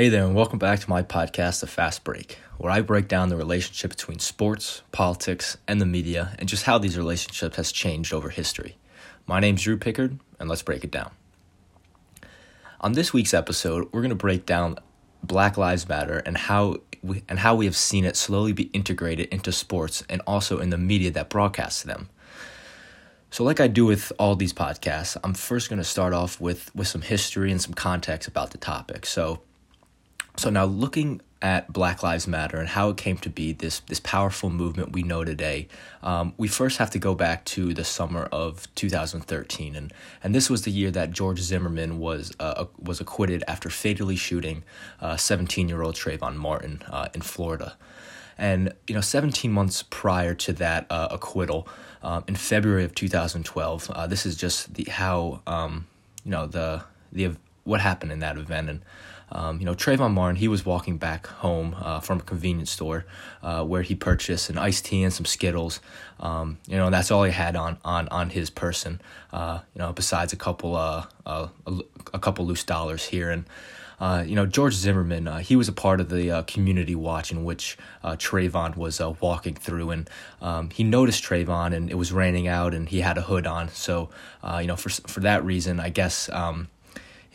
Hey there, and welcome back to my podcast, The Fast Break, where I break down the relationship between sports, politics, and the media, and just how these relationships has changed over history. My name's Drew Pickard, and let's break it down. On this week's episode, we're going to break down Black Lives Matter and how we, and how we have seen it slowly be integrated into sports and also in the media that broadcasts them. So, like I do with all these podcasts, I'm first going to start off with with some history and some context about the topic. So, so now looking at Black Lives Matter and how it came to be this this powerful movement we know today, um, we first have to go back to the summer of 2013, and and this was the year that George Zimmerman was uh, was acquitted after fatally shooting 17 uh, year old Trayvon Martin uh, in Florida, and you know 17 months prior to that uh, acquittal, um, in February of 2012, uh, this is just the how um, you know the the what happened in that event and. Um, you know, Trayvon Martin, he was walking back home uh, from a convenience store uh, where he purchased an iced tea and some Skittles. Um, you know, that's all he had on on on his person. Uh, you know, besides a couple uh, uh a, a, couple loose dollars here and. Uh, you know, George Zimmerman, uh, he was a part of the uh, community watch in which uh, Trayvon was uh, walking through, and um, he noticed Trayvon, and it was raining out, and he had a hood on. So, uh, you know, for for that reason, I guess um,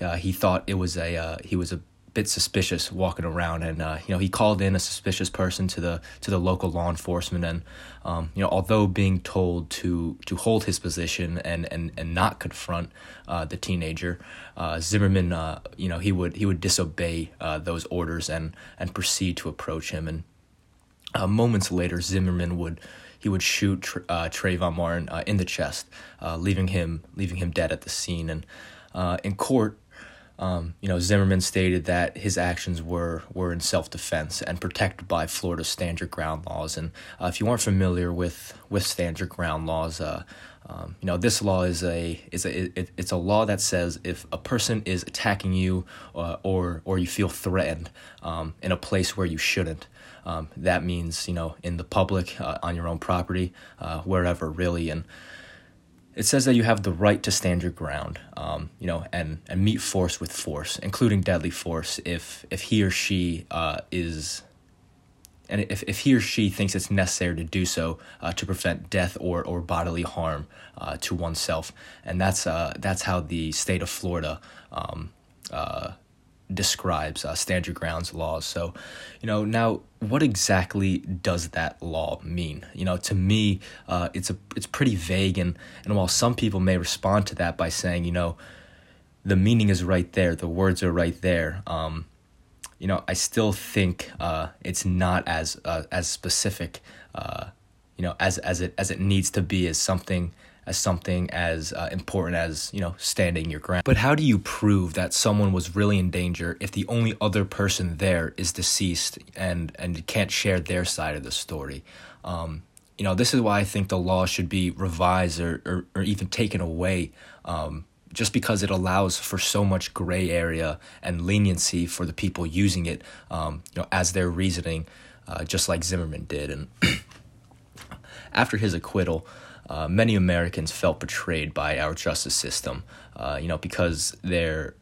uh, he thought it was a uh, he was a bit suspicious walking around, and uh, you know he called in a suspicious person to the to the local law enforcement, and um, you know although being told to to hold his position and and and not confront uh, the teenager, uh, Zimmerman uh, you know he would he would disobey uh, those orders and and proceed to approach him, and uh, moments later Zimmerman would he would shoot uh, Trayvon Martin in the chest, leaving him leaving him dead at the scene. And in court, um, you know, Zimmerman stated that his actions were were in self defense and protected by Florida's stand your ground laws. And uh, if you aren't familiar with with stand your ground laws, uh, um, you know this law is a is a it, it's a law that says if a person is attacking you uh, or or you feel threatened um, in a place where you shouldn't. Um, that means you know in the public, uh, on your own property, uh, wherever really, and it says that you have the right to stand your ground, um, you know, and, and meet force with force, including deadly force, if if he or she uh, is, and if, if he or she thinks it's necessary to do so uh, to prevent death or, or bodily harm uh, to oneself, and that's uh, that's how the state of Florida um, uh, describes uh, stand your grounds laws. So, you know, now what exactly does that law mean? You know, to me, uh, it's a it's pretty vague, and and while some people may respond to that by saying, you know, the meaning is right there, the words are right there. Um, you know, I still think uh, it's not as uh, as specific, uh, you know, as as it as it needs to be as something as something as uh, important as you know standing your ground. But how do you prove that someone was really in danger if the only other person there is deceased and and can't share their side of the story? Um, you know, this is why I think the law should be revised or or, or even taken away. Um, just because it allows for so much gray area and leniency for the people using it, um, you know, as their reasoning, uh, just like Zimmerman did. And after his acquittal, uh, many Americans felt betrayed by our justice system, uh, you know, because they're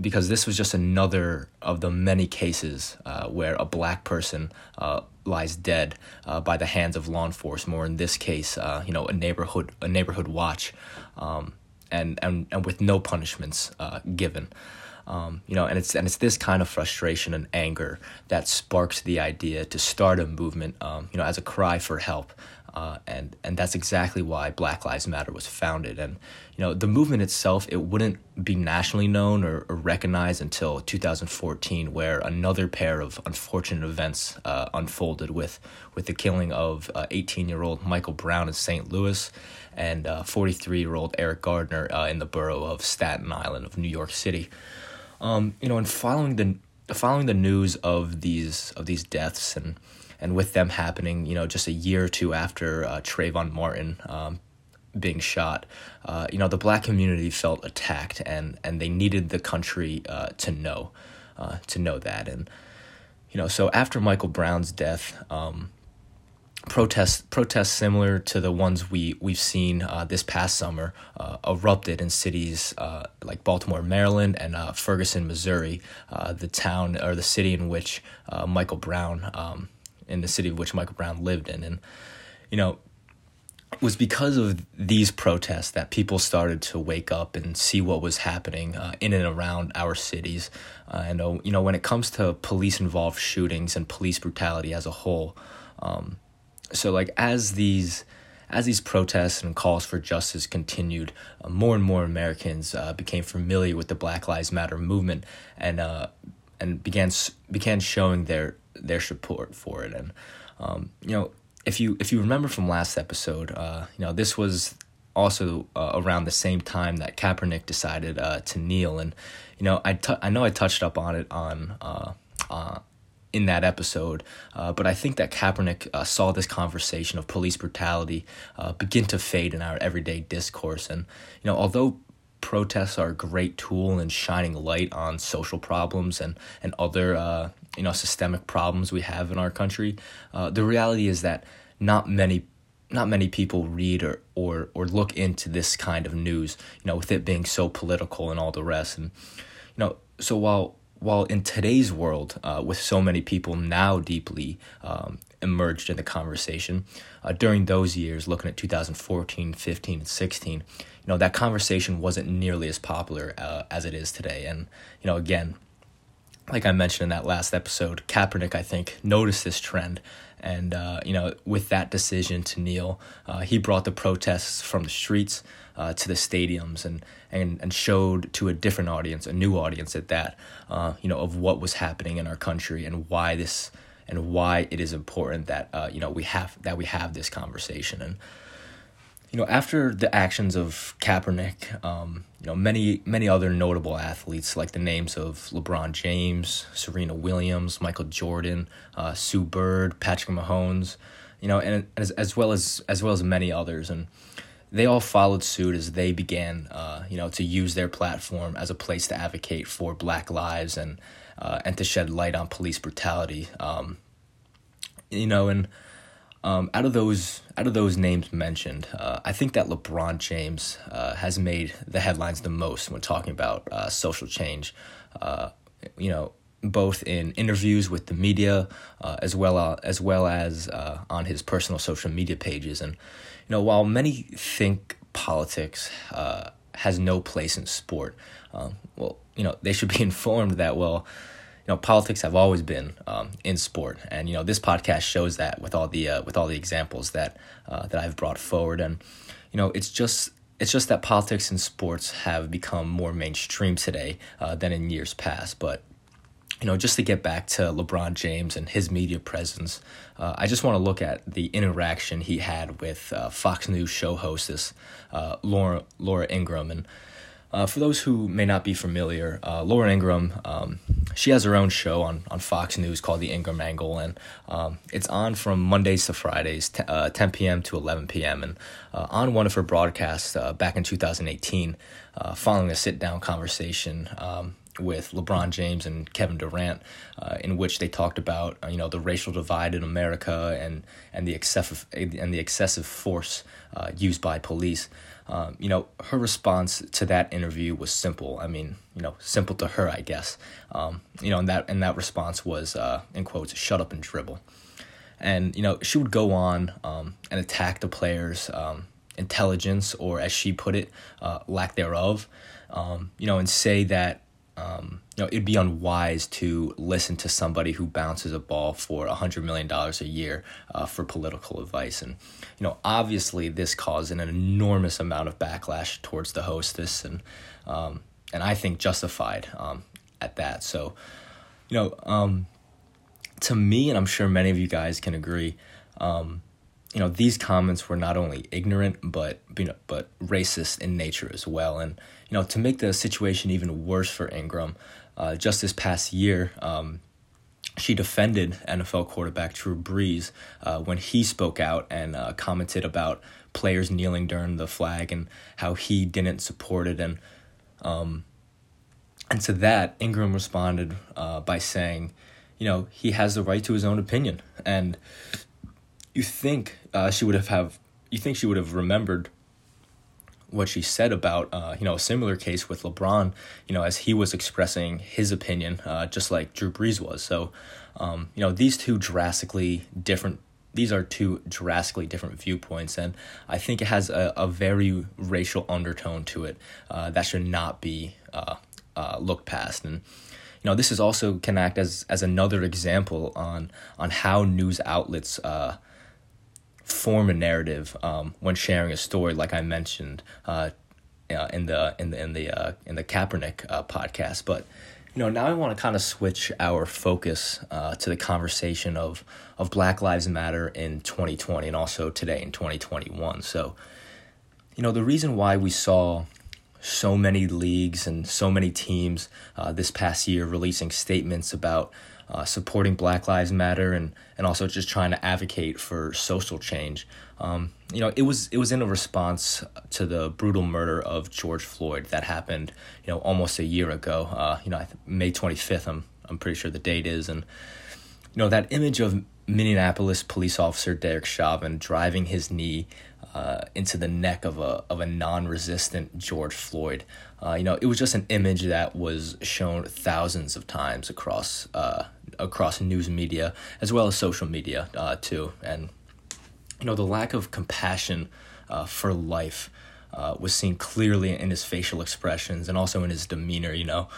because this was just another of the many cases uh, where a black person uh, lies dead uh, by the hands of law enforcement, or in this case, uh, you know, a neighborhood a neighborhood watch, um, and and and with no punishments given. Um, you know, and it's and it's this kind of frustration and anger that sparks the idea to start a movement, um, you know, as a cry for help, uh, and and that's exactly why Black Lives Matter was founded. And you know, the movement itself it wouldn't be nationally known or, or recognized until 2014, where another pair of unfortunate events uh, unfolded with with the killing of 18 uh, year old Michael Brown in St. Louis and 43 uh, year old Eric Gardner uh, in the borough of Staten Island of New York City. Um, you know, and following the following the news of these of these deaths and and with them happening, you know, just a year or two after uh, Trayvon Martin um, being shot, uh, you know, the black community felt attacked, and and they needed the country uh, to know, uh, to know that, and you know, so after Michael Brown's death, um, protests protests similar to the ones we we've seen uh, this past summer uh, erupted in cities uh, like Baltimore, Maryland, and uh, Ferguson, Missouri, uh, the town or the city in which uh, Michael Brown, um, in the city of which Michael Brown lived in, and you know. It was because of these protests that people started to wake up and see what was happening in and around our cities. and you know, when it comes to police-involved shootings and police brutality as a whole, um, so like as these as these protests and calls for justice continued, uh, more and more Americans uh, became familiar with the Black Lives Matter movement and uh, and began began showing their their support for it. And um, you know, if you if you remember from last episode, uh, you know this was also uh, around the same time that Kaepernick decided uh, to kneel. And you know, I, t- I know I touched up on it on uh, in that episode. Uh, but I think that Kaepernick uh, saw this conversation of police brutality uh, begin to fade in our everyday discourse. And, you know, although protests are a great tool in shining light on social problems and, and other, uh, you know, systemic problems we have in our country, uh, the reality is that not many not many people read or, or or look into this kind of news, you know, with it being so political and all the rest. And you know, so while while in today's world, uh, with so many people now deeply um, emerged in the conversation, uh, during those years, looking at 2014, 15, and 16, you know, that conversation wasn't nearly as popular uh, as it is today. And, you know, again, like I mentioned in that last episode, Kaepernick, I think, noticed this trend. And, uh, you know, with that decision to kneel, uh, he brought the protests from the streets uh, to the stadiums and, and, and showed to a different audience, a new audience at that, uh, you know, of what was happening in our country and why this and why it is important that, uh, you know, we have, that we have this conversation. And, you know, after the actions of Kaepernick, um, you know, many many other notable athletes like the names of LeBron James, Serena Williams, Michael Jordan, uh, Sue Bird, Patrick Mahomes, you know, and as as well as as well as many others, and they all followed suit as they began, uh, you know, to use their platform as a place to advocate for Black lives and uh, and to shed light on police brutality. Um, you know, and um, out of those out of those names mentioned, uh, I think that LeBron James uh, has made the headlines the most when talking about uh, social change. Uh, you know, both in interviews with the media, uh, as well uh, as well as on his personal social media pages. And you know, while many think politics has no place in sport, um, well, you know, they should be informed that well you know politics have always been um, in sport, and you know this podcast shows that with all the uh, with all the examples that uh, that I've brought forward, and you know it's just it's just that politics and sports have become more mainstream today uh, than in years past. But you know, just to get back to LeBron James and his media presence, uh, I just want to look at the interaction he had with uh, Fox News show hostess uh, Laura Laura Ingraham and. Uh, for those who may not be familiar, uh, Laura Ingraham, um, she has her own show on, on Fox News called The Ingraham Angle, and um, it's on from Mondays to Fridays, t- uh, 10 p.m. to 11 p.m. And uh, on one of her broadcasts uh, back in 2018, uh, following a sit down conversation um, with LeBron James and Kevin Durant, in which they talked about you know the racial divide in America and and the excessive and the excessive force used by police. Um, you know, her response to that interview was simple. I mean, you know, simple to her, I guess. Um, you know, and that and that response was, uh, in quotes, "Shut up and dribble." And you know, she would go on um, and attack the players' um, intelligence, or as she put it, uh, lack thereof. Um, you know, and say that um, you know, it'd be unwise to listen to somebody who bounces a ball for a hundred million dollars a year uh, for political advice. And you know, obviously, this caused an enormous amount of backlash towards the hostess, and um, and I think justified um, at that. So, you know, um, to me, and I'm sure many of you guys can agree. You know these comments were not only ignorant but you know but racist in nature as well. And you know to make the situation even worse for Ingraham uh, just this past year um, she defended NFL quarterback Drew Brees uh, when he spoke out and uh, commented about players kneeling during the flag and how he didn't support it. And um, and to that Ingraham responded uh, by saying you know he has the right to his own opinion. And you think uh, she would have have you think she would have remembered what she said about uh, you know a similar case with LeBron, you know, as he was expressing his opinion, uh, just like Drew Brees was. So, um, you know, these two drastically different. These are two drastically different viewpoints, and I think it has a, a very racial undertone to it uh, that should not be uh, uh, looked past. And you know, this is also can act as as another example on on how news outlets uh, form a narrative um, when sharing a story, like I mentioned uh, uh, in the in the in the uh, in the Kaepernick uh, podcast. But you know, now I want to kind of switch our focus uh, to the conversation of of Black Lives Matter in 2020 and also today in 2021. So, you know, the reason why we saw so many leagues and so many teams uh, this past year releasing statements about uh, supporting Black Lives Matter and, and also just trying to advocate for social change. Um, you know, it was it was in a response to the brutal murder of George Floyd that happened, you know, almost a year ago. Uh, you know, May twenty fifth. I'm I'm pretty sure the date is, and you know that image of Minneapolis police officer Derek Chauvin driving his knee uh, into the neck of a of a non-resistant George Floyd. Uh, you know, it was just an image that was shown thousands of times across uh, across news media as well as social media uh, too. And you know, the lack of compassion uh, for life uh, was seen clearly in his facial expressions and also in his demeanor. You know,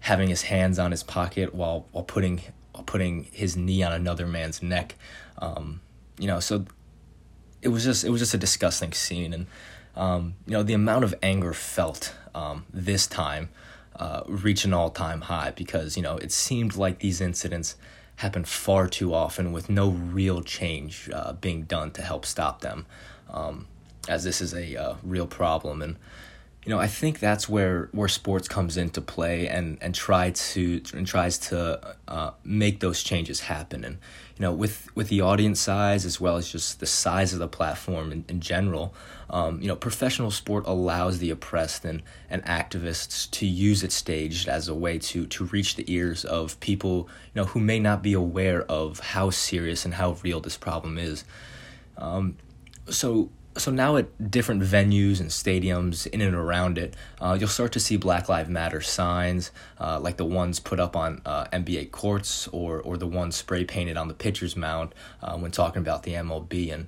having his hands on his pocket while while putting putting his knee on another man's neck. Um, you know, so it was just it was just a disgusting scene, and um, you know the amount of anger felt um, this time uh, reached an all time high because you know it seemed like these incidents happen far too often with no real change uh, being done to help stop them, um, as this is a uh, real problem and you know, I think that's where where sports comes into play and and try to and tries to uh, make those changes happen. And you know, with with the audience size as well as just the size of the platform in, in general, um, you know, professional sport allows the oppressed and and activists to use its stage as a way to to reach the ears of people you know who may not be aware of how serious and how real this problem is. Um, so so now at different venues and stadiums in and around it, uh, you'll start to see Black Lives Matter signs, uh, like the ones put up on uh, NBA courts or or the ones spray painted on the pitcher's mound uh, when talking about the MLB. And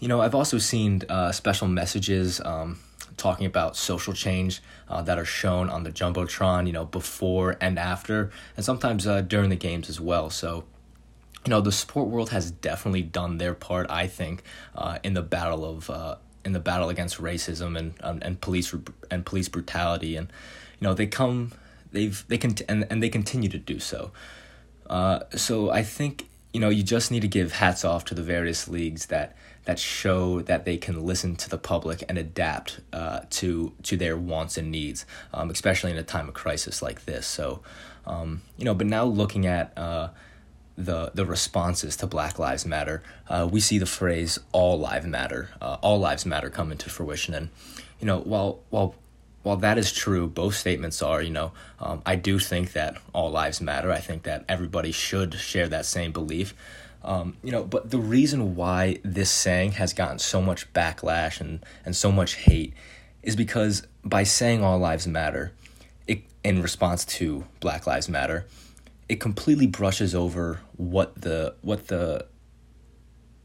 you know, I've also seen uh, special messages. Um, talking about social change uh, that are shown on the jumbotron you know before and after and sometimes during the games as well so you know the sport world has definitely done their part i think uh, in the battle of uh, in the battle against racism and um, and police and police brutality and you know they come they've they can and, and they continue to do so uh, so i think you know you just need to give hats off to the various leagues that that show that they can listen to the public and adapt uh, to to their wants and needs, um, especially in a time of crisis like this. So, um, you know, but now looking at uh, the the responses to Black Lives Matter, uh, we see the phrase "all lives matter," uh, "all lives matter" come into fruition. And you know, while while while that is true, both statements are. You know, um, I do think that all lives matter. I think that everybody should share that same belief. Um, you know, but the reason why this saying has gotten so much backlash and and so much hate is because by saying all lives matter, it in response to Black Lives Matter it completely brushes over what the what the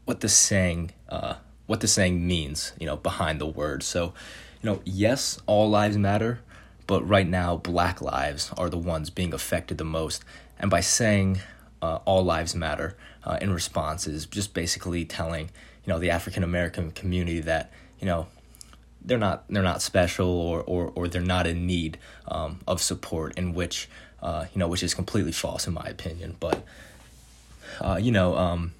what the saying uh, what the saying means, you know, behind the word. So, you know, yes, all lives matter, but right now, black lives are the ones being affected the most. And by saying uh, all lives matter uh, in response is just basically telling, you know, the African American community that, you know, they're not they're not special or or, or they're not in need um, of support in which uh, you know, which is completely false in my opinion. But uh, you know, um,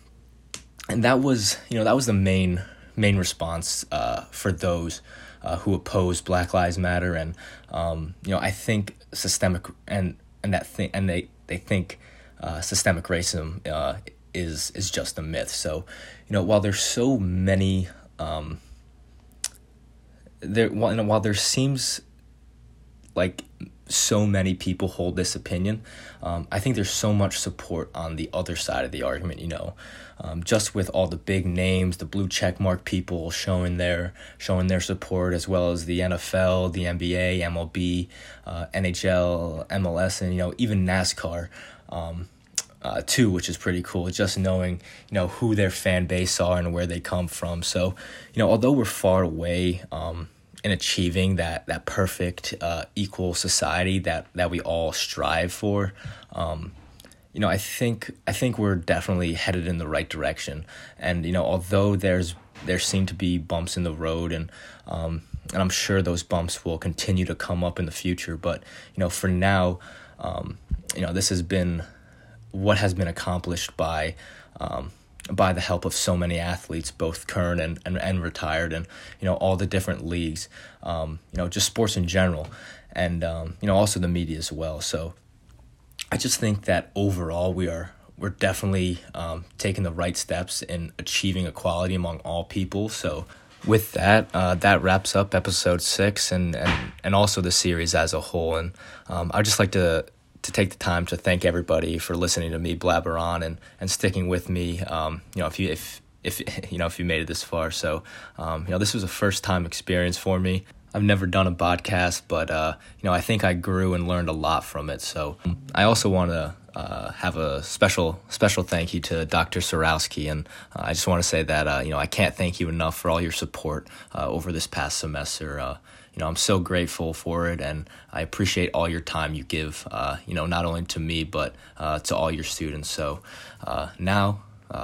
and that was you know that was the main main response uh, for those uh, who oppose Black Lives Matter, and um, you know I think systemic and and that thing and they they think uh, systemic racism uh, is is just a myth. So you know while there's so many um, there while, while there seems like so many people hold this opinion. Um, I think there's so much support on the other side of the argument, you know, um, just with all the big names, the blue checkmark people showing their showing their support, as well as the NFL, the NBA, MLB, uh, NHL, MLS, and you know even NASCAR. Um, uh, too, which is pretty cool. Just knowing, you know, who their fan base are and where they come from. So, you know, although we're far away, um, in achieving that that perfect uh, equal society that that we all strive for. Um, you know, I think I think we're definitely headed in the right direction. And you know, although there's there seem to be bumps in the road, and um, and I'm sure those bumps will continue to come up in the future. But you know, for now, um, you know, this has been what has been accomplished by um, by the help of so many athletes, both current and, and, and retired, and you know all the different leagues, um, you know just sports in general, and um, you know also the media as well. So I just think that overall we are we're definitely um, taking the right steps in achieving equality among all people. So with that, uh, that wraps up episode six and, and, and also the series as a whole. And um, I'd just like to to take the time to thank everybody for listening to me blabber on and, and sticking with me. Um, you know, if you if if you know if you made it this far, so um, you know this was a first time experience for me. I've never done a podcast, but uh, you know I think I grew and learned a lot from it. So I also want to uh, have a special special thank you to Dr. Sorowski, and uh, I just want to say that uh, you know I can't thank you enough for all your support uh, over this past semester. Uh, you know I'm so grateful for it, and I appreciate all your time you give. Uh, you know not only to me but to all your students. So now,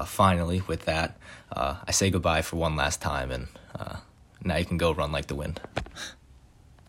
finally, with that, I say goodbye for one last time, and now you can go run like the wind.